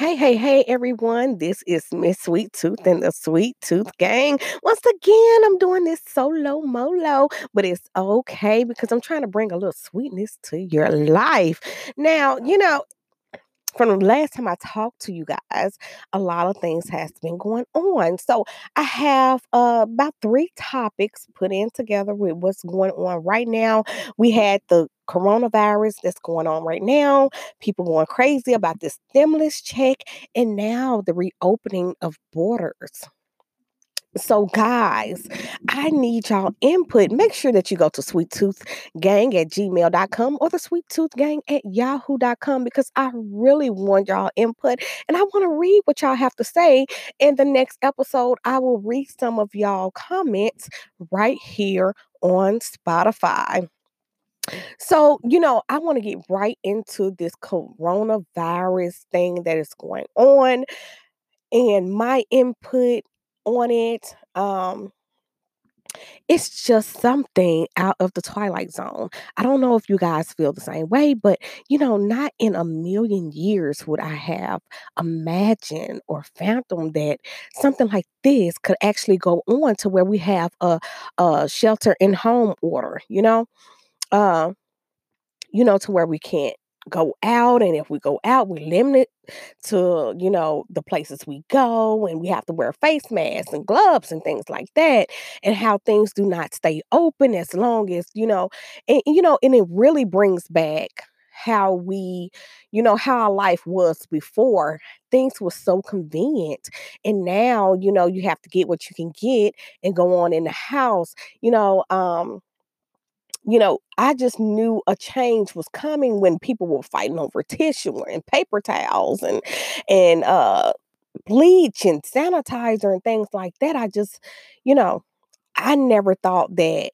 Hey, hey, hey, everyone. This is Miss Sweet Tooth and the Sweet Tooth Gang. Once again, I'm doing this solo molo, but it's okay because I'm trying to bring a little sweetness to your life. Now, you know, from the last time I talked to you guys, a lot of things has been going on. So I have uh, about three topics put in together with what's going on right now. We had the coronavirus that's going on right now, people going crazy about this stimulus check, and now the reopening of borders. So, guys, I need y'all input. Make sure that you go to Sweet Tooth Gang at gmail.com or the Sweet Tooth Gang at yahoo.com because I really want y'all input and I want to read what y'all have to say. In the next episode, I will read some of y'all comments right here on Spotify. So, you know, I want to get right into this coronavirus thing that is going on and my input on it. Um, it's just something out of the twilight zone. I don't know if you guys feel the same way, but you know, not in a million years would I have imagined or phantomed that something like this could actually go on to where we have a, a shelter in home order, you know? Uh, you know, to where we can't go out. And if we go out, we limit it to, you know, the places we go and we have to wear face masks and gloves and things like that. And how things do not stay open as long as, you know, and you know, and it really brings back how we, you know, how our life was before. Things were so convenient. And now, you know, you have to get what you can get and go on in the house. You know, um, you know, I just knew a change was coming when people were fighting over tissue and paper towels and and uh bleach and sanitizer and things like that. I just, you know, I never thought that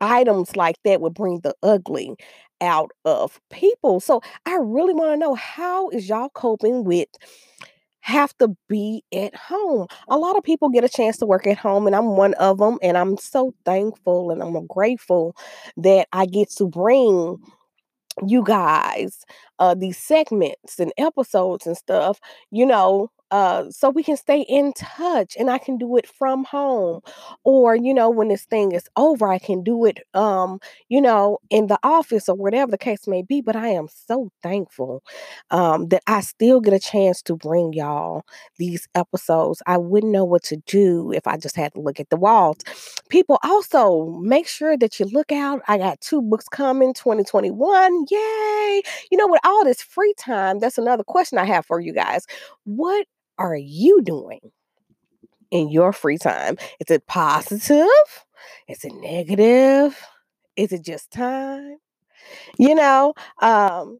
items like that would bring the ugly out of people. So I really want to know how is y'all coping with have to be at home. A lot of people get a chance to work at home, and I'm one of them. And I'm so thankful and I'm grateful that I get to bring you guys uh these segments and episodes and stuff you know uh so we can stay in touch and I can do it from home. Or you know when this thing is over I can do it um you know in the office or whatever the case may be but I am so thankful um that I still get a chance to bring y'all these episodes. I wouldn't know what to do if I just had to look at the walls. People also make sure that you look out. I got two books coming 2021 yay! You know, with all this free time, that's another question I have for you guys. What are you doing in your free time? Is it positive? Is it negative? Is it just time? You know, um,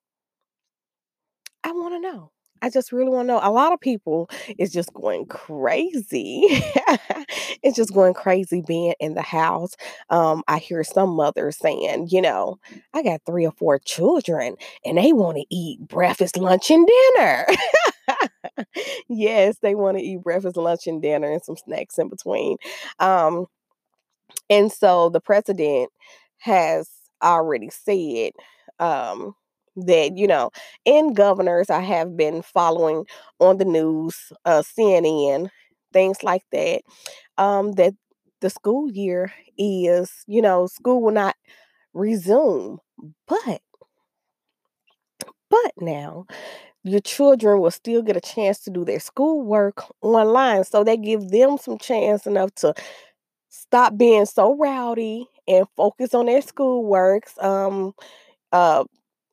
I want to know. I just really want to know. A lot of people is just going crazy. it's just going crazy being in the house. Um, I hear some mothers saying, you know, I got three or four children and they want to eat breakfast, lunch, and dinner. yes, they want to eat breakfast, lunch, and dinner and some snacks in between. Um, and so the president has already said, um, that you know in governors i have been following on the news uh cnn things like that um that the school year is you know school will not resume but but now your children will still get a chance to do their schoolwork online so they give them some chance enough to stop being so rowdy and focus on their schoolworks um uh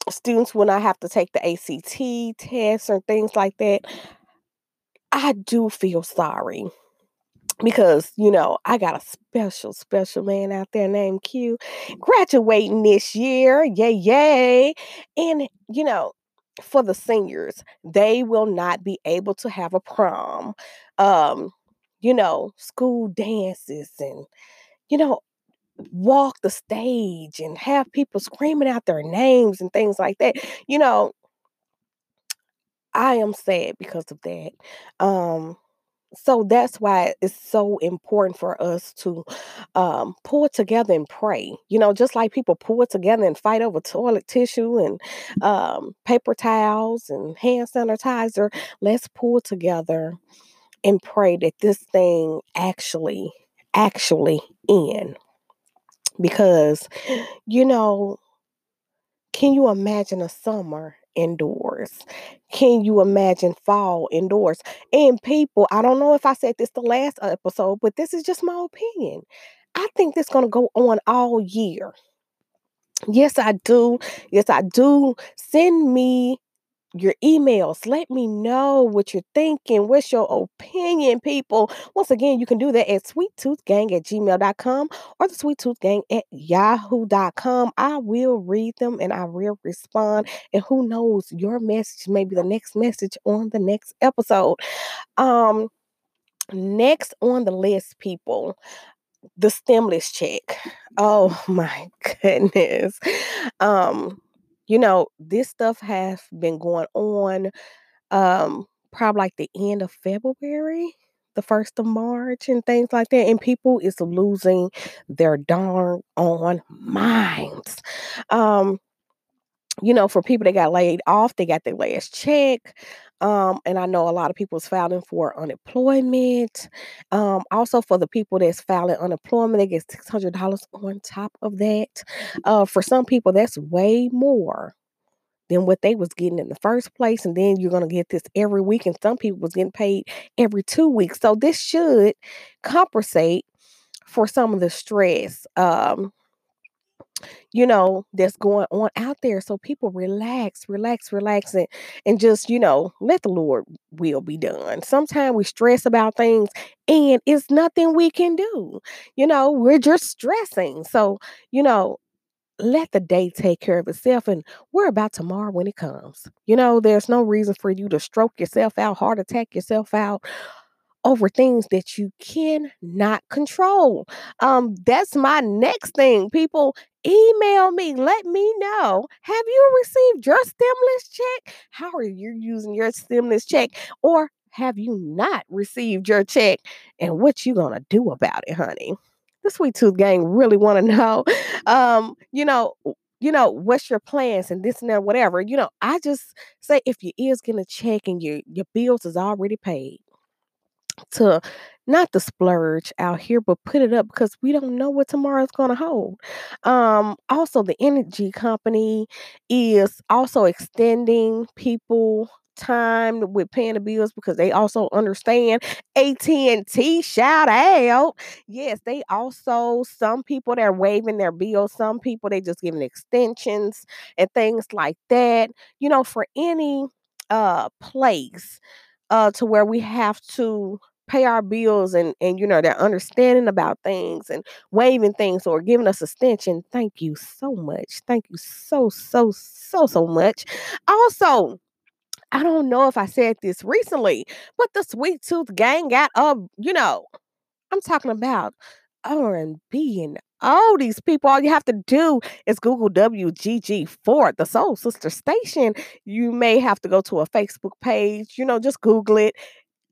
students will not have to take the ACT tests or things like that. I do feel sorry because you know I got a special special man out there named Q graduating this year yay yay and you know for the seniors they will not be able to have a prom um you know school dances and you know walk the stage and have people screaming out their names and things like that. You know, I am sad because of that. Um, so that's why it's so important for us to um, pull together and pray. You know, just like people pull together and fight over toilet tissue and um, paper towels and hand sanitizer, let's pull together and pray that this thing actually, actually end. Because, you know, can you imagine a summer indoors? Can you imagine fall indoors? And people, I don't know if I said this the last episode, but this is just my opinion. I think this is going to go on all year. Yes, I do. Yes, I do. Send me your emails. Let me know what you're thinking. What's your opinion, people? Once again, you can do that at sweettoothgang at gmail.com or the sweettoothgang at yahoo.com. I will read them and I will respond. And who knows, your message may be the next message on the next episode. Um, next on the list, people, the stimulus check. Oh my goodness. Um, you know, this stuff has been going on um probably like the end of February, the first of March and things like that. And people is losing their darn on minds. Um, you know, for people that got laid off, they got their last check. Um, and I know a lot of people is filing for unemployment. Um, also for the people that's filing unemployment, they get six hundred dollars on top of that. Uh, for some people, that's way more than what they was getting in the first place. And then you're gonna get this every week, and some people was getting paid every two weeks. So this should compensate for some of the stress. Um, you know, that's going on out there. So people relax, relax, relax, and, and just, you know, let the Lord will be done. Sometimes we stress about things and it's nothing we can do. You know, we're just stressing. So, you know, let the day take care of itself and worry about tomorrow when it comes. You know, there's no reason for you to stroke yourself out, heart attack yourself out over things that you cannot control. Um, that's my next thing. People email me, let me know. Have you received your stimulus check? How are you using your stimulus check? Or have you not received your check? And what you gonna do about it, honey? The Sweet Tooth Gang really want to know. Um, you know, you know, what's your plans and this and that, whatever. You know, I just say if you is getting a check and your your bills is already paid to not to splurge out here, but put it up because we don't know what tomorrow's going to hold. Um, also, the energy company is also extending people time with paying the bills because they also understand AT&T shout out. Yes, they also some people they're waiving their bills, some people they just giving extensions and things like that. You know, for any uh place uh to where we have to pay our bills and and you know they're understanding about things and waiving things or giving us extension thank you so much thank you so so so so much. Also i don't know if i said this recently but the sweet tooth gang got a you know i'm talking about r&b and all these people all you have to do is google wgg4 the soul sister station you may have to go to a facebook page you know just google it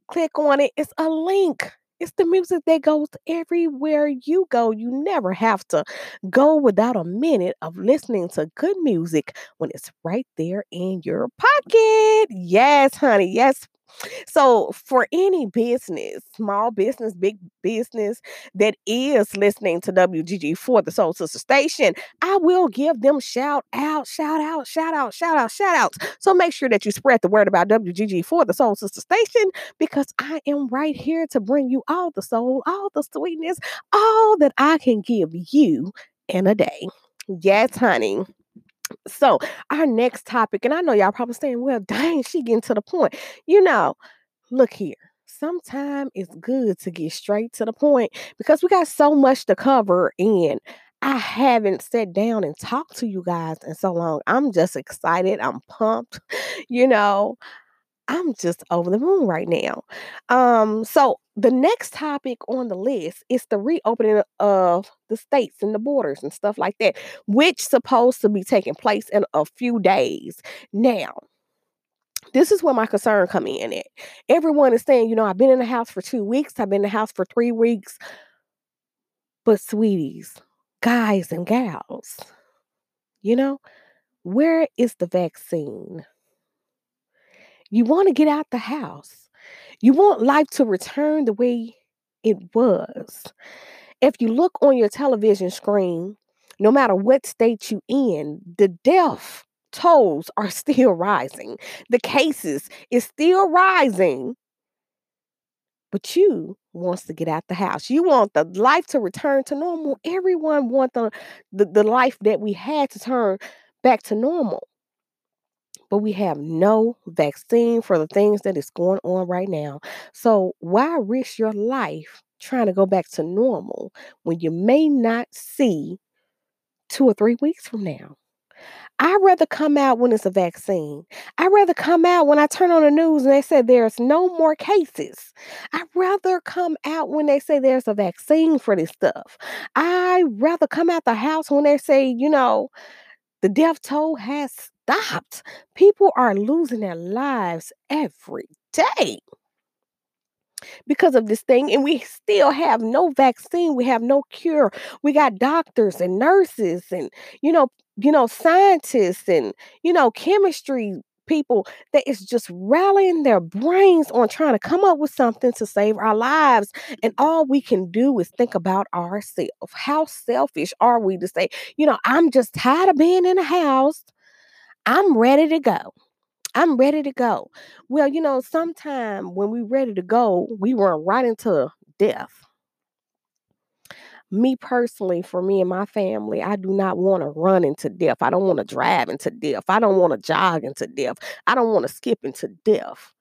click on it. It's a link. It's the music that goes everywhere you go. You never have to go without a minute of listening to good music when it's right there in your pocket. Yes, honey. Yes, so, for any business, small business, big business that is listening to WGG for the Soul Sister Station, I will give them shout out, shout out, shout out, shout out, shout outs. So, make sure that you spread the word about WGG for the Soul Sister Station because I am right here to bring you all the soul, all the sweetness, all that I can give you in a day. Yes, honey. So, our next topic, and I know y'all probably saying, well, dang, she getting to the point. You know, look here. Sometimes it's good to get straight to the point because we got so much to cover and I haven't sat down and talked to you guys in so long. I'm just excited. I'm pumped. You know, I'm just over the moon right now. Um, so the next topic on the list is the reopening of the states and the borders and stuff like that, which supposed to be taking place in a few days. Now, this is where my concern come in at. Everyone is saying, you know, I've been in the house for two weeks, I've been in the house for three weeks. But sweeties, guys and gals, you know, where is the vaccine? You want to get out the house. You want life to return the way it was. If you look on your television screen, no matter what state you in, the death tolls are still rising. The cases is still rising. But you wants to get out the house. You want the life to return to normal. Everyone want the, the, the life that we had to turn back to normal. But we have no vaccine for the things that is going on right now. So why risk your life trying to go back to normal when you may not see two or three weeks from now? I'd rather come out when it's a vaccine. I'd rather come out when I turn on the news and they say there's no more cases. I'd rather come out when they say there's a vaccine for this stuff. I'd rather come out the house when they say, you know, the death toll has stopped. People are losing their lives every day because of this thing and we still have no vaccine we have no cure we got doctors and nurses and you know you know scientists and you know chemistry people that is just rallying their brains on trying to come up with something to save our lives and all we can do is think about ourselves how selfish are we to say you know i'm just tired of being in a house i'm ready to go I'm ready to go. Well, you know, sometime when we're ready to go, we run right into death. Me personally, for me and my family, I do not want to run into death. I don't want to drive into death. I don't want to jog into death. I don't want to skip into death.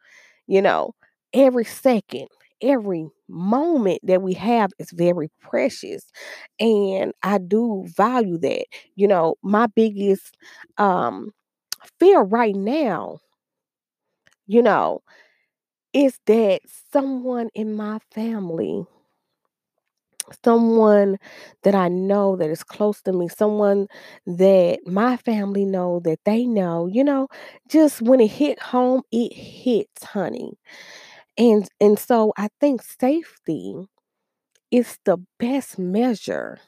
You know, every second, every moment that we have is very precious. And I do value that. You know, my biggest um fear right now, you know, is that someone in my family, someone that I know that is close to me, someone that my family know that they know, you know, just when it hit home, it hits, honey. And and so I think safety is the best measure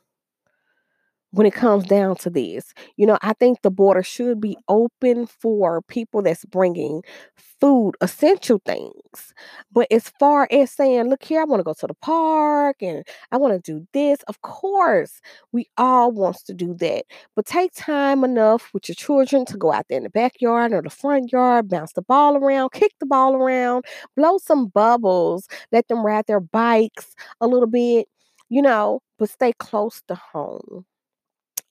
when it comes down to this. You know, I think the border should be open for people that's bringing food, essential things. But as far as saying, look here, I want to go to the park and I want to do this, of course, we all wants to do that. But take time enough with your children to go out there in the backyard or the front yard, bounce the ball around, kick the ball around, blow some bubbles, let them ride their bikes a little bit, you know, but stay close to home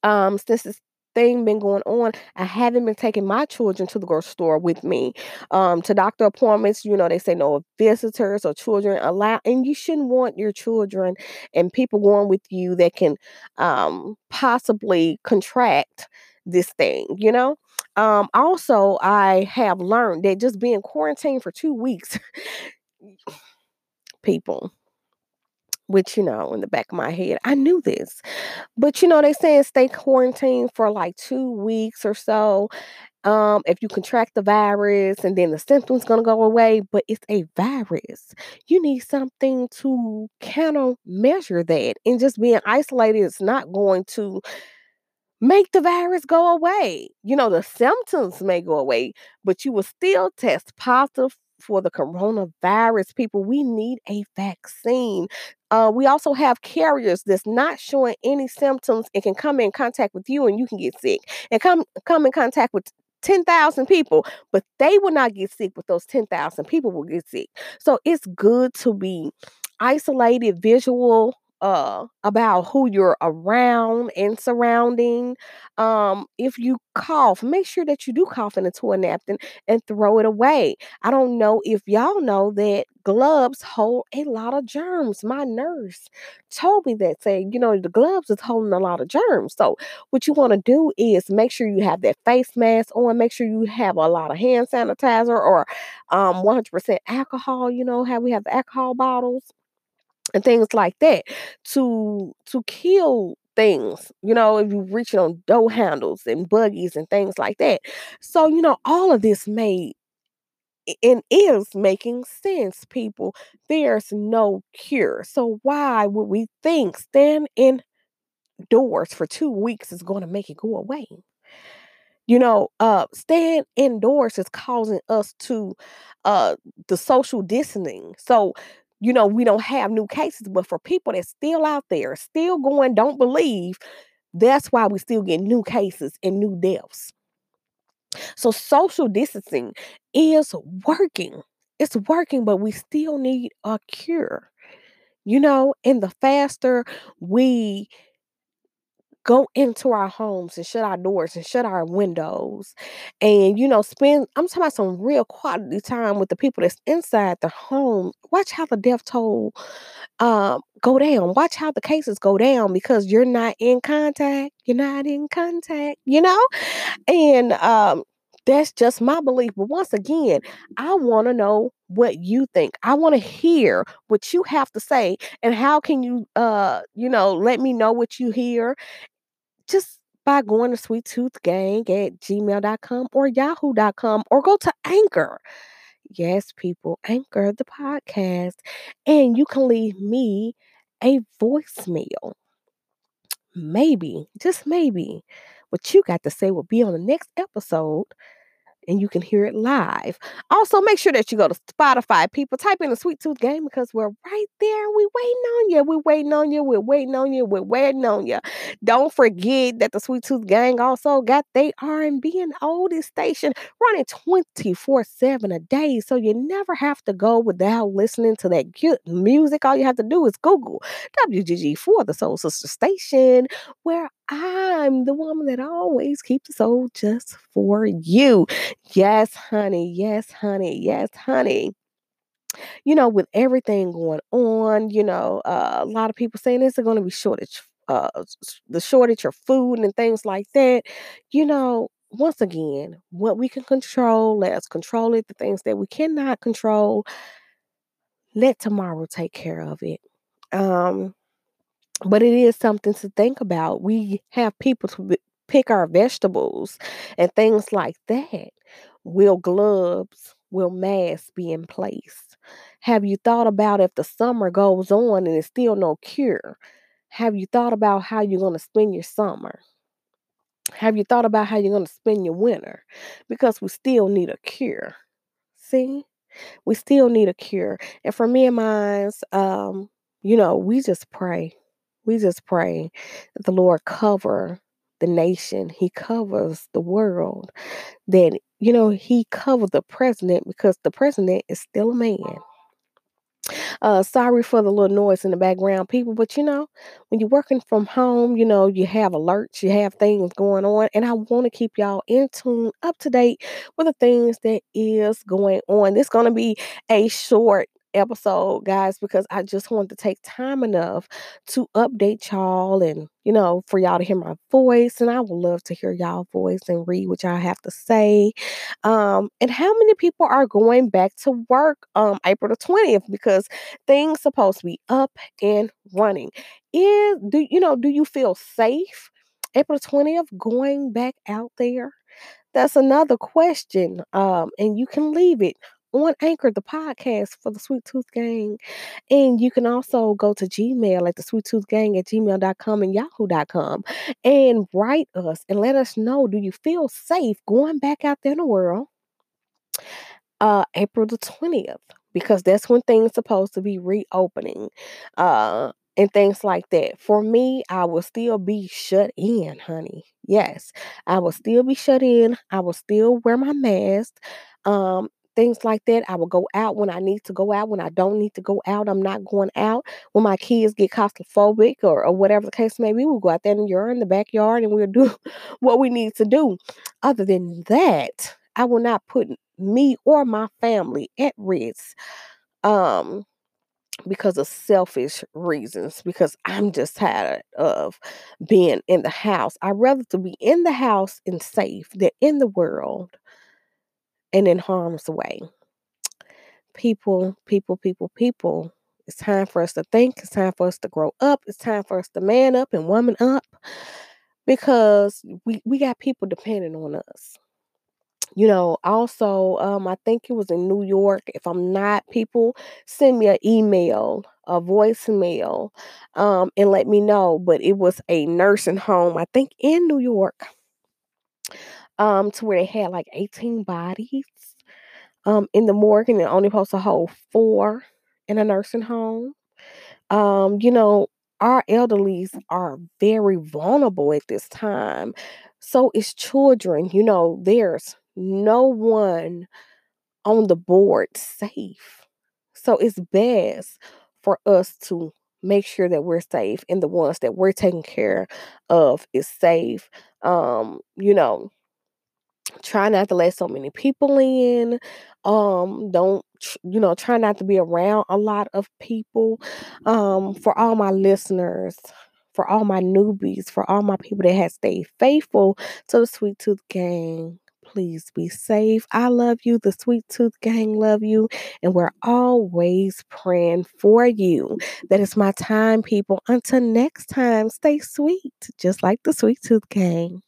um, since this thing been going on, I haven't been taking my children to the grocery store with me. Um, to doctor appointments, you know, they say no visitors or children allowed, and you shouldn't want your children and people going with you that can um possibly contract this thing, you know. Um, also, I have learned that just being quarantined for two weeks, people, which you know, in the back of my head, I knew this. But you know, they saying stay quarantined for like two weeks or so. Um, if you contract the virus and then the symptoms gonna go away, but it's a virus. You need something to counter measure that. And just being isolated is not going to make the virus go away. You know, the symptoms may go away, but you will still test positive for the coronavirus. People, we need a vaccine. Uh, we also have carriers that's not showing any symptoms and can come in contact with you and you can get sick and come come in contact with 10,000 people, but they will not get sick, but those 10,000 people will get sick. So it's good to be isolated, visual, uh about who you're around and surrounding. Um, if you cough, make sure that you do cough into a napkin and throw it away. I don't know if y'all know that gloves hold a lot of germs. My nurse told me that saying, you know, the gloves is holding a lot of germs. So what you want to do is make sure you have that face mask on, make sure you have a lot of hand sanitizer or um 100% alcohol, you know, how we have the alcohol bottles and things like that to to kill things you know if you're reaching on door handles and buggies and things like that so you know all of this may and is making sense, people. There's no cure. So why would we think stand indoors for two weeks is going to make it go away? You know, uh, staying indoors is causing us to uh the social distancing. So, you know, we don't have new cases, but for people that's still out there, still going, don't believe, that's why we still get new cases and new deaths. So social distancing is working. It's working, but we still need a cure. You know, and the faster we go into our homes and shut our doors and shut our windows and you know spend i'm talking about some real quality time with the people that's inside the home. Watch how the death toll um go down. Watch how the cases go down because you're not in contact you're not in contact you know? And um that's just my belief but once again i want to know what you think i want to hear what you have to say and how can you uh you know let me know what you hear just by going to Sweet Tooth Gang at gmail.com or yahoo.com or go to Anchor. Yes, people, Anchor the podcast. And you can leave me a voicemail. Maybe, just maybe, what you got to say will be on the next episode and you can hear it live. Also, make sure that you go to Spotify. People type in the Sweet Tooth Gang because we're right there. We waiting on you. We're waiting on you. We're waiting on you. We're waiting on you. Don't forget that the Sweet Tooth Gang also got they R&B and oldies station running 24-7 a day. So you never have to go without listening to that good music. All you have to do is Google WGG for the Soul Sister Station, where I'm the woman that always keeps the soul just for you. Yes, honey. Yes, honey. Yes, honey. You know, with everything going on, you know, uh, a lot of people saying there's going to be shortage, uh, the shortage of food and things like that. You know, once again, what we can control, let's control it. The things that we cannot control, let tomorrow take care of it. Um, but it is something to think about. We have people to pick our vegetables and things like that. Will gloves, will masks be in place? Have you thought about if the summer goes on and it's still no cure? Have you thought about how you're going to spend your summer? Have you thought about how you're going to spend your winter? Because we still need a cure. See? We still need a cure. And for me and mine, um, you know, we just pray we just pray that the Lord cover the nation. He covers the world. That, you know, he covered the president because the president is still a man. Uh, sorry for the little noise in the background, people, but you know, when you're working from home, you know, you have alerts, you have things going on, and I want to keep y'all in tune, up to date with the things that is going on. This is going to be a short episode, guys, because I just wanted to take time enough to update y'all and, you know, for y'all to hear my voice. And I would love to hear y'all voice and read what y'all have to say. Um, and how many people are going back to work um April the 20th because things supposed to be up and running. Is do you know, do you feel safe? April 20th going back out there? That's another question. Um, and you can leave it on Anchor, the podcast for the Sweet Tooth Gang. And you can also go to Gmail at the Sweet Tooth Gang at gmail.com and yahoo.com and write us and let us know do you feel safe going back out there in the world uh, April the 20th? Because that's when things supposed to be reopening. Uh, and things like that. For me, I will still be shut in, honey. Yes, I will still be shut in. I will still wear my mask. Um, things like that. I will go out when I need to go out. When I don't need to go out, I'm not going out. When my kids get claustrophobic or, or whatever the case may be, we'll go out there the yard, in the backyard, and we'll do what we need to do. Other than that, I will not put me or my family at risk. Um, because of selfish reasons because i'm just tired of being in the house i'd rather to be in the house and safe than in the world and in harm's way. People, people, people, people. It's time for us to think. It's time for us to grow up. It's time for us to man up and woman up because we, we got people depending on us. You know, also, um, I think it was in New York. If I'm not, people send me a email, a voicemail, um, and let me know, but it was a nursing home, I think in New York um, to where they had like 18 bodies um, in the morgue and it only supposed to hold 4 in a nursing home. Um, you know, our elderlies are very vulnerable at this time. So it's children, you know, there's no one on the board safe. So it's best for us to make sure that we're safe and the ones that we're taking care of is safe. Um, you know, try not to let so many people in. Um, don't you know, try not to be around a lot of people. Um, for all my listeners, for all my newbies, for all my people that have stayed faithful to the Sweet Tooth Gang. Please be safe. I love you. The Sweet Tooth Gang love you. And we're always praying for you. That is my time, people. Until next time, stay sweet, just like the Sweet Tooth Gang.